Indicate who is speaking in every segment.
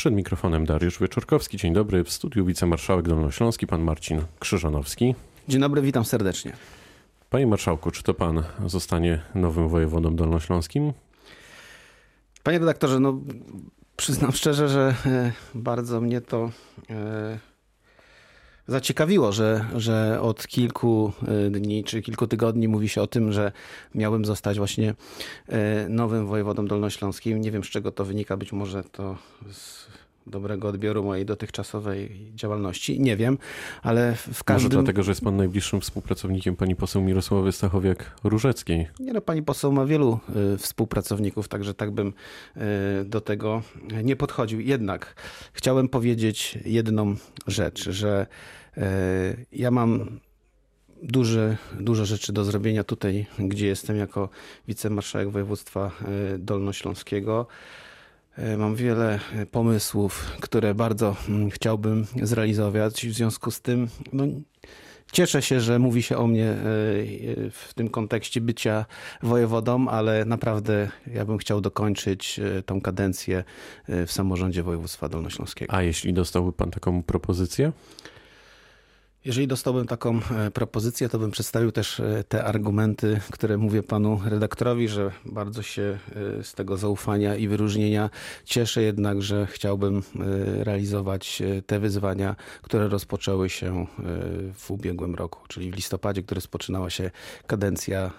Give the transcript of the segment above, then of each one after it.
Speaker 1: Przed mikrofonem Dariusz Wieczorkowski. Dzień dobry. W studiu wicemarszałek Dolnośląski, pan Marcin Krzyżanowski.
Speaker 2: Dzień dobry, witam serdecznie.
Speaker 1: Panie marszałku, czy to pan zostanie nowym wojewodą dolnośląskim?
Speaker 2: Panie redaktorze, no przyznam szczerze, że e, bardzo mnie to e, zaciekawiło, że, że od kilku e, dni czy kilku tygodni mówi się o tym, że miałem zostać właśnie nowym wojewodą dolnośląskim. Nie wiem z czego to wynika, być może to z dobrego odbioru mojej dotychczasowej działalności. Nie wiem, ale w każdym...
Speaker 1: Może dlatego, że jest pan najbliższym współpracownikiem pani poseł Mirosławy Stachowiak-Różeckiej.
Speaker 2: Nie no, pani poseł ma wielu y, współpracowników, także tak bym y, do tego nie podchodził. Jednak chciałem powiedzieć jedną rzecz, że ja mam duże, dużo rzeczy do zrobienia tutaj, gdzie jestem jako wicemarszałek województwa dolnośląskiego. E, mam wiele e, pomysłów, które bardzo mm, chciałbym zrealizować. W związku z tym no, cieszę się, że mówi się o mnie e, w tym kontekście bycia wojewodą, ale naprawdę ja bym chciał dokończyć tą kadencję w samorządzie województwa dolnośląskiego.
Speaker 1: A jeśli dostałby pan taką propozycję?
Speaker 2: Jeżeli dostałbym taką e, propozycję, to bym przedstawił też e, te argumenty, które mówię panu redaktorowi, że bardzo się e, z tego zaufania i wyróżnienia cieszę, jednak że chciałbym realizować te wyzwania, które rozpoczęły się w ubiegłym roku, czyli w listopadzie, który rozpoczynała się kadencja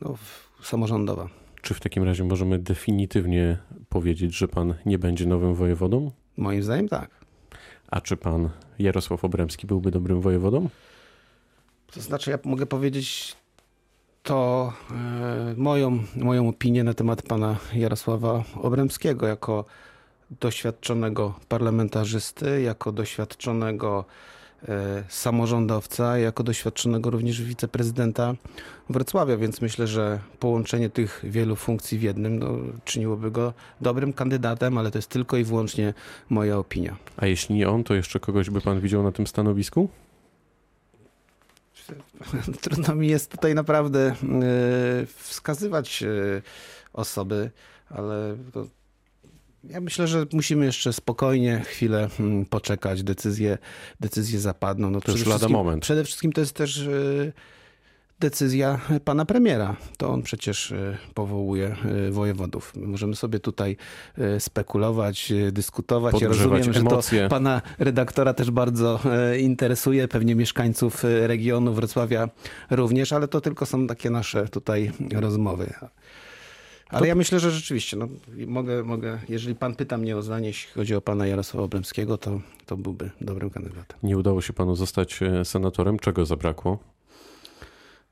Speaker 2: no, samorządowa.
Speaker 1: Czy w takim razie możemy definitywnie powiedzieć, że pan nie będzie nowym wojewodą?
Speaker 2: Moim zdaniem tak.
Speaker 1: A czy pan Jarosław Obremski byłby dobrym wojewodą?
Speaker 2: To znaczy, ja mogę powiedzieć to e, moją, moją opinię na temat pana Jarosława Obremskiego jako doświadczonego parlamentarzysty, jako doświadczonego samorządowca, jako doświadczonego również wiceprezydenta Wrocławia, więc myślę, że połączenie tych wielu funkcji w jednym no, czyniłoby go dobrym kandydatem, ale to jest tylko i wyłącznie moja opinia.
Speaker 1: A jeśli nie on, to jeszcze kogoś by pan widział na tym stanowisku?
Speaker 2: Trudno mi jest tutaj naprawdę e, wskazywać e, osoby, ale to ja myślę, że musimy jeszcze spokojnie chwilę hmm, poczekać, decyzje, decyzje zapadną.
Speaker 1: No, to już lada moment.
Speaker 2: Przede wszystkim to jest też e, decyzja pana premiera. To on przecież e, powołuje wojewodów. możemy sobie tutaj spekulować, dyskutować.
Speaker 1: Ja rozumiem, że to
Speaker 2: pana redaktora też bardzo interesuje, pewnie mieszkańców regionu Wrocławia również, ale to tylko są takie nasze tutaj rozmowy. Ale to... ja myślę, że rzeczywiście, no, mogę, mogę, jeżeli pan pyta mnie o zdanie, jeśli chodzi o pana Jarosława Obremskiego, to, to byłby dobrym kandydatem.
Speaker 1: Nie udało się panu zostać e, senatorem. Czego zabrakło?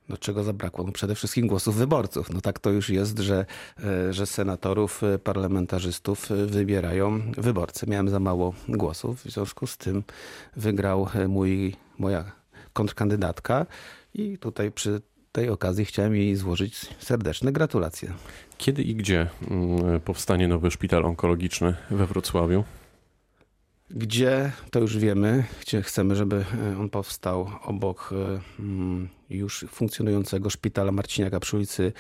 Speaker 2: No, czego zabrakło? No, przede wszystkim głosów wyborców. No tak to już jest, że, e, że senatorów, e, parlamentarzystów wybierają wyborcy. Miałem za mało głosów, w związku z tym wygrał mój, moja kontrkandydatka i tutaj przy tej okazji chciałem jej złożyć serdeczne gratulacje.
Speaker 1: Kiedy i gdzie mm, powstanie nowy szpital onkologiczny we Wrocławiu?
Speaker 2: Gdzie, to już wiemy. Gdzie chcemy, żeby e, on powstał obok e, mm, już funkcjonującego szpitala Marciniaka przy ulicy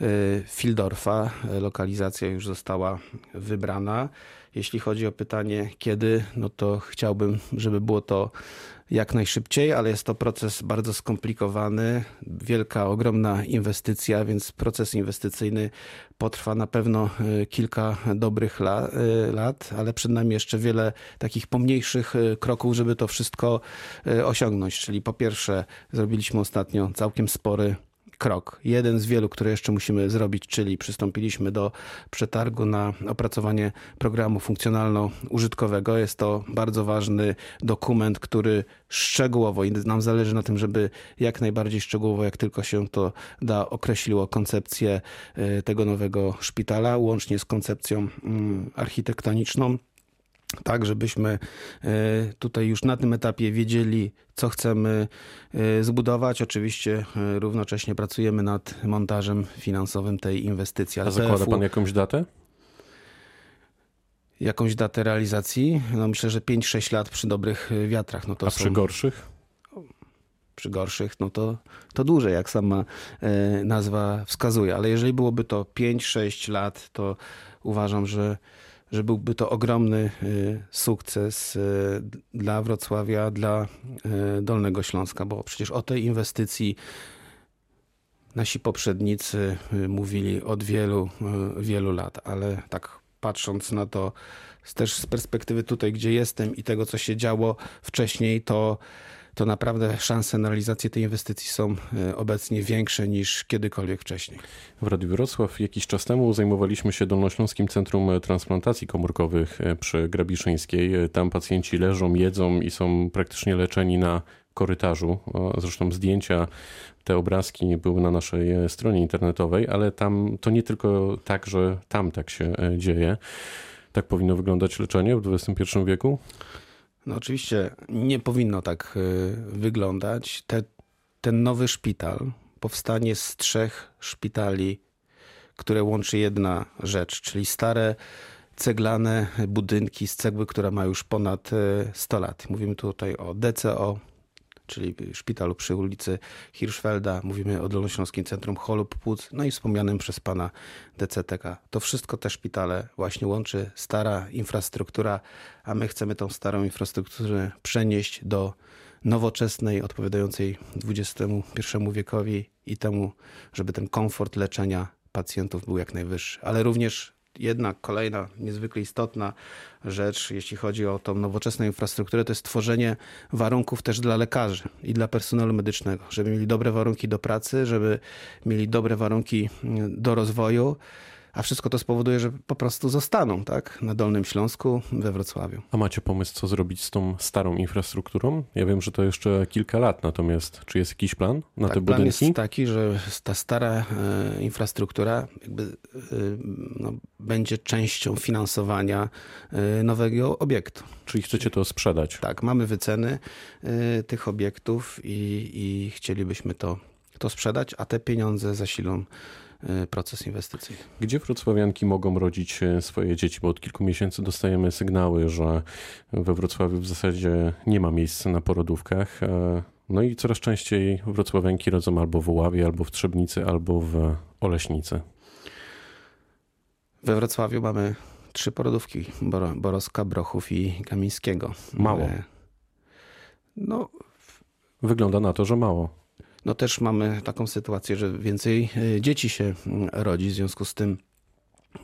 Speaker 2: e, Fildorfa. Lokalizacja już została wybrana. Jeśli chodzi o pytanie kiedy, no to chciałbym, żeby było to jak najszybciej, ale jest to proces bardzo skomplikowany, wielka, ogromna inwestycja, więc proces inwestycyjny potrwa na pewno e, kilka dobrych e, lat, ale przed nami jeszcze wiele takich pomniejszych e, kroków, żeby to wszystko osiągnąć. Czyli po pierwsze, zrobiliśmy ostatnio całkiem spory krok, jeden z wielu, które jeszcze musimy zrobić, czyli przystąpiliśmy do przetargu na opracowanie programu funkcjonalno-użytkowego. Jest to bardzo ważny dokument, który szczegółowo i nam zależy na tym, żeby jak najbardziej szczegółowo, jak tylko się to da, określiło koncepcję e, tego nowego szpitala, łącznie z koncepcją mm, architektoniczną tak, żebyśmy e, tutaj już na tym etapie wiedzieli, co chcemy e, zbudować. Oczywiście e, równocześnie pracujemy nad montażem finansowym tej inwestycji.
Speaker 1: A zakłada pan jakąś datę?
Speaker 2: Jakąś datę realizacji? No myślę, że 5-6 lat przy dobrych wiatrach. No to
Speaker 1: A
Speaker 2: są...
Speaker 1: przy gorszych?
Speaker 2: Przy gorszych, no to, to dłużej, jak sama nazwa wskazuje. Ale jeżeli byłoby to 5-6 lat, to uważam, że że byłby to ogromny sukces dla Wrocławia, dla Dolnego Śląska, bo przecież o tej inwestycji nasi poprzednicy mówili od wielu, wielu lat, ale tak patrząc na to też z perspektywy tutaj, gdzie jestem i tego, co się działo wcześniej, to, to naprawdę szanse na realizację tej inwestycji są e, obecnie większe niż kiedykolwiek wcześniej.
Speaker 1: W Radiu Wrocław jakiś czas temu zajmowaliśmy się Dolnośląskim Centrum Transplantacji Komórkowych e, przy Grabiszyńskiej. E, tam pacjenci leżą, jedzą i są praktycznie leczeni na korytarzu. Zresztą zdjęcia, te obrazki były na naszej stronie internetowej, ale tam to nie tylko tak, że tam tak się dzieje. Tak powinno wyglądać leczenie w XXI wieku?
Speaker 2: No oczywiście nie powinno tak y, wyglądać. Te, ten nowy szpital powstanie z trzech szpitali, które łączy jedna rzecz, czyli stare ceglane budynki z cegły, która ma już ponad 100 y, lat. Mówimy tutaj o DCO, czyli szpitalu przy ulicy Hirschfelda. Mówimy o Dolnośląskim Centrum Chorób Płuc, no i wspomnianym przez pana DCTK. To wszystko te szpitale właśnie łączy stara infrastruktura, a my chcemy tą starą infrastrukturę przenieść do nowoczesnej, odpowiadającej XXI wiekowi i temu, żeby ten komfort leczenia pacjentów był jak najwyższy, ale również jedna kolejna niezwykle istotna rzecz, jeśli chodzi o tą nowoczesną infrastrukturę, to jest tworzenie warunków też dla lekarzy i dla personelu medycznego, żeby mieli dobre warunki do pracy, żeby mieli dobre warunki do rozwoju a wszystko to spowoduje, że po prostu zostaną tak, na Dolnym Śląsku, we Wrocławiu.
Speaker 1: A macie pomysł, co zrobić z tą starą infrastrukturą? Ja wiem, że to jeszcze kilka lat, natomiast czy jest jakiś plan na
Speaker 2: tak,
Speaker 1: te budynki?
Speaker 2: Plan jest taki, że ta stara e, infrastruktura jakby, e, no, będzie częścią finansowania e, nowego obiektu.
Speaker 1: Czyli chcecie to sprzedać?
Speaker 2: Tak, mamy wyceny tych obiektów i, i chcielibyśmy to, to sprzedać, a te pieniądze zasilą proces inwestycyjny.
Speaker 1: Gdzie wrocławianki mogą rodzić y, swoje dzieci? Bo od kilku miesięcy dostajemy sygnały, że we Wrocławiu w zasadzie nie ma miejsc na porodówkach. No i coraz częściej wrocławianki rodzą albo w Uławie, albo w Trzebnicy, albo w Oleśnicy.
Speaker 2: We Wrocławiu mamy trzy porodówki. Boroska, Brochów i Kamińskiego.
Speaker 1: Mało. E, no, Wygląda na to, że mało
Speaker 2: no też mamy taką sytuację, że więcej e, dzieci się mm, rodzi, w związku z tym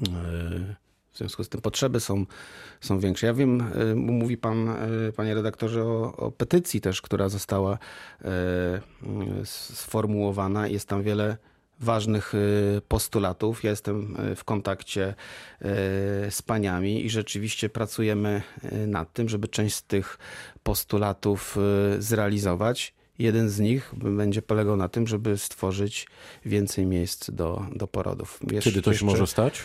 Speaker 2: e, w związku z tym potrzeby są, są większe. Ja wiem, e, mówi pan, panie redaktorze, o, o petycji też, która została sformułowana. Jest tam wiele ważnych postulatów. Ja jestem w kontakcie z paniami i rzeczywiście pracujemy nad tym, żeby część z tych postulatów zrealizować. Jeden z nich będzie polegał na tym, żeby stworzyć więcej miejsc do, do porodów.
Speaker 1: Kiedy to się jeszcze, może stać?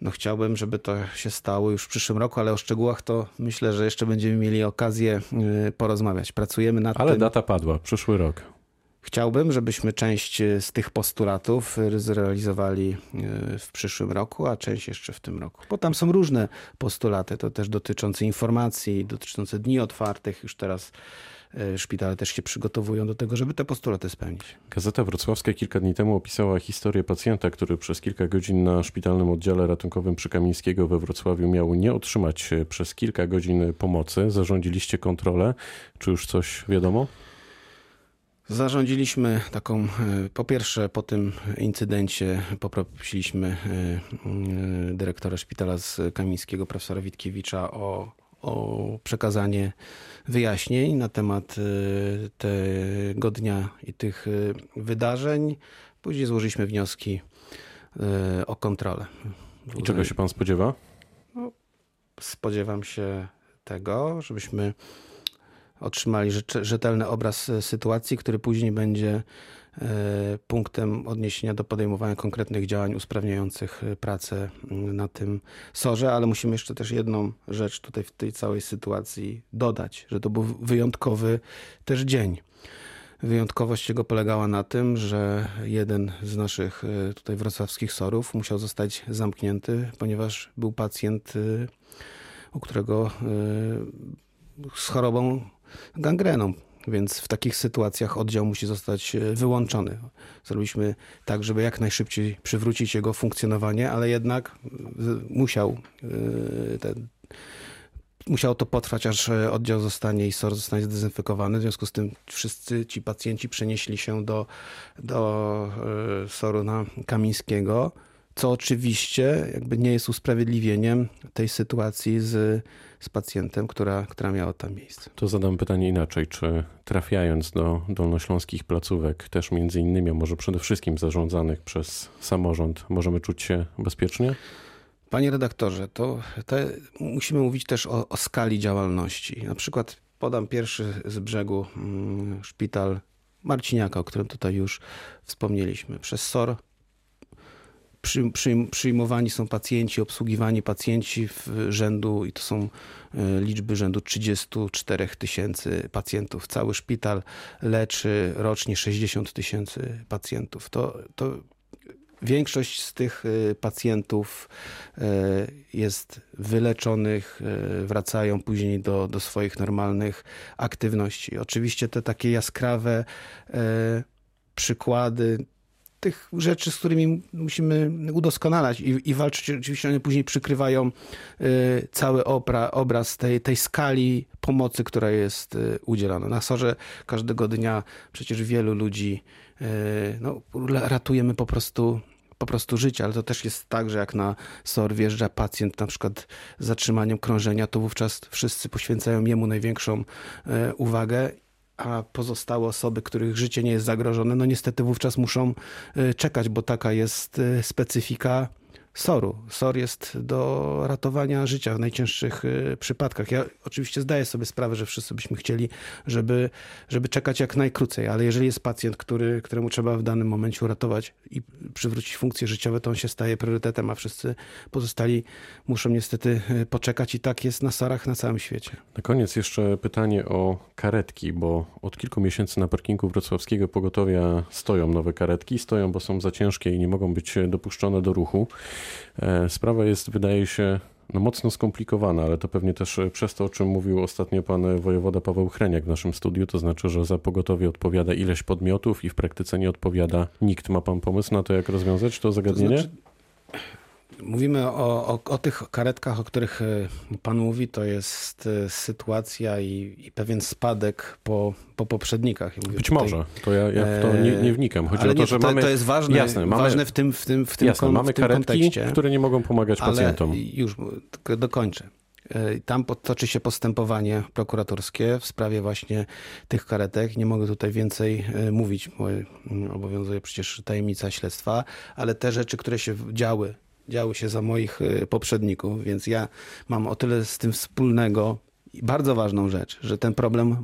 Speaker 2: No chciałbym, żeby to się stało już w przyszłym roku, ale o szczegółach to myślę, że jeszcze będziemy mieli okazję y, porozmawiać. Pracujemy nad
Speaker 1: ale
Speaker 2: tym.
Speaker 1: Ale data padła, przyszły rok.
Speaker 2: Chciałbym, żebyśmy część y, z tych postulatów zrealizowali y, w przyszłym roku, a część jeszcze w tym roku. Bo tam są różne postulaty, to też dotyczące informacji, dotyczące dni otwartych. Już teraz E, szpitale też się przygotowują do tego, żeby te postulaty spełnić.
Speaker 1: Gazeta Wrocławska kilka dni temu opisała historię pacjenta, który przez kilka godzin na szpitalnym oddziale ratunkowym przy Kamińskiego we Wrocławiu miał nie otrzymać przez kilka godzin pomocy. Zarządziliście kontrolę. Czy już coś wiadomo?
Speaker 2: Zarządziliśmy taką, e, po pierwsze po tym incydencie poprosiliśmy e, dyrektora szpitala z Kamińskiego, profesora Witkiewicza o o przekazanie wyjaśnień na temat tego dnia i tych wydarzeń. Później złożyliśmy wnioski o kontrolę.
Speaker 1: I czego się pan spodziewa?
Speaker 2: No, spodziewam się tego, żebyśmy otrzymali rzetelny obraz sytuacji, który później będzie E, punktem odniesienia do podejmowania konkretnych działań usprawniających e, pracę na tym sorze, ale musimy jeszcze też jedną rzecz tutaj w tej całej sytuacji dodać, że to był wyjątkowy też dzień. Wyjątkowość jego polegała na tym, że jeden z naszych e, tutaj wrocławskich sorów musiał zostać zamknięty, ponieważ był pacjent, u którego z chorobą gangreną Więc w takich sytuacjach oddział musi zostać e, wyłączony. Zrobiliśmy tak, żeby jak najszybciej przywrócić jego funkcjonowanie, ale jednak e, musiał e, ten Musiało to potrwać, aż oddział zostanie i SOR zostanie zdezynfekowany. W związku z tym wszyscy ci pacjenci przenieśli się do, do SOR-u na Kamińskiego co oczywiście jakby nie jest usprawiedliwieniem tej sytuacji z, z pacjentem, która, która miała tam miejsce.
Speaker 1: To zadam pytanie inaczej. Czy trafiając do dolnośląskich placówek, też między innymi, a może przede wszystkim zarządzanych przez samorząd, możemy czuć się bezpiecznie?
Speaker 2: Panie redaktorze, to te, musimy mówić też o, o, skali działalności. Na przykład podam pierwszy z brzegu mm, szpital Marciniaka, o którym tutaj już wspomnieliśmy. Przez SOR przy, przy, przyjmowani są pacjenci, obsługiwani pacjenci w rzędu, i to są e, liczby rzędu 34 tysięcy pacjentów. Cały szpital leczy rocznie 60 tysięcy pacjentów. To, to Większość z tych e, pacjentów e, jest wyleczonych, wracają później do, do swoich normalnych aktywności. Oczywiście te takie jaskrawe przykłady tych rzeczy, z którymi musimy udoskonalać i, i walczyć. Oczywiście one później przykrywają y, cały obra, obraz tej, tej skali pomocy, która jest y, udzielana. Na sorze każdego dnia przecież wielu ludzi y, no, ratujemy po prostu po prostu życie, ale to też jest tak, że jak na SOR wjeżdża pacjent na przykład z zatrzymaniem krążenia, to wówczas wszyscy poświęcają jemu największą uwagę a pozostałe osoby, których życie nie jest zagrożone, no niestety wówczas muszą y, czekać, bo taka jest y, specyfika SOR-u. SOR jest do ratowania życia w najcięższych y, przypadkach. Ja oczywiście zdaję sobie sprawę, że wszyscy byśmy chcieli, żeby, żeby czekać jak najkrócej, ale jeżeli jest pacjent, który, któremu trzeba w danym momencie uratować i przywrócić funkcje życiowe, to on się staje priorytetem, a wszyscy pozostali muszą niestety y, poczekać i tak jest na SOR-ach na całym świecie.
Speaker 1: Na koniec jeszcze pytanie o karetki, bo od kilku miesięcy na parkingu wrocławskiego pogotowia stoją nowe karetki. Stoją, bo są za ciężkie i nie mogą być dopuszczone do ruchu. E, sprawa jest, wydaje się, no mocno skomplikowana, ale to pewnie też przez to, o czym mówił ostatnio pan wojewoda Paweł Chreniak w naszym studiu, to znaczy, że za pogotowie odpowiada ileś podmiotów i w praktyce nie odpowiada nikt. Ma pan pomysł na to, jak rozwiązać to zagadnienie? To znaczy,
Speaker 2: Mówimy o, o, o, tych karetkach, o których e, Pan mówi, to jest e, sytuacja i, i pewien spadek po, po poprzednikach.
Speaker 1: Mówię Być tutaj, może, to ja, ja w to nie, nie wnikam. Chodzi o to,
Speaker 2: nie,
Speaker 1: że
Speaker 2: to,
Speaker 1: mamy...
Speaker 2: To jest ważne, jasne, mamy, ważne w tym, w tym, w tym,
Speaker 1: jasne,
Speaker 2: kon,
Speaker 1: mamy
Speaker 2: w tym
Speaker 1: karetki,
Speaker 2: kontekście.
Speaker 1: które nie mogą pomagać
Speaker 2: ale
Speaker 1: pacjentom.
Speaker 2: już dokończę. E, tam toczy się postępowanie prokuratorskie w sprawie właśnie tych karetek. Nie mogę tutaj więcej mówić, bo obowiązuje przecież tajemnica śledztwa, ale te rzeczy, które się działy działy się za moich y, poprzedników, więc ja mam o tyle z tym wspólnego i bardzo ważną rzecz, że ten problem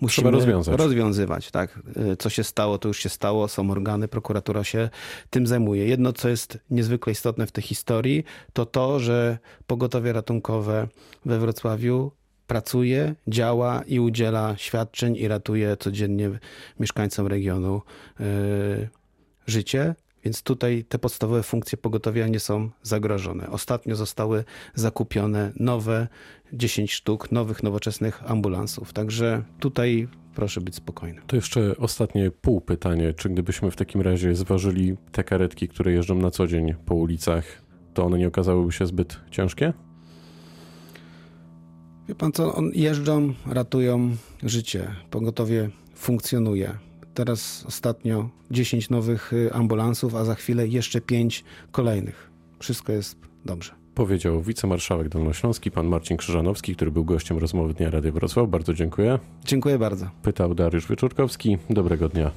Speaker 2: musimy rozwiązać. rozwiązywać. Tak? Y, co się stało, to już się stało, są organy, prokuratura się tym zajmuje. Jedno, co jest niezwykle istotne w tej historii, to to, że pogotowie ratunkowe we Wrocławiu pracuje, działa i udziela świadczeń i ratuje codziennie mieszkańcom regionu yy, życie. Więc tutaj te podstawowe funkcje pogotowia nie są zagrożone. Ostatnio zostały zakupione nowe 10 sztuk nowych, nowoczesnych ambulansów. Także tutaj proszę być spokojny.
Speaker 1: To jeszcze ostatnie pół pytanie. Czy gdybyśmy w takim razie zważyli te karetki, które jeżdżą na co dzień po ulicach, to one nie okazałyby się zbyt ciężkie?
Speaker 2: Wie pan co, on jeżdżą, ratują życie. Pogotowie funkcjonuje. Teraz ostatnio 10 nowych y, ambulansów, a za chwilę jeszcze 5 kolejnych. Wszystko jest dobrze.
Speaker 1: Powiedział wicemarszałek Dolnośląski, pan Marcin Krzyżanowski, który był gościem rozmowy Dnia Rady Wrocław. Bardzo dziękuję.
Speaker 2: Dziękuję bardzo.
Speaker 1: Pytał Dariusz Wieczorkowski. Dobrego dnia.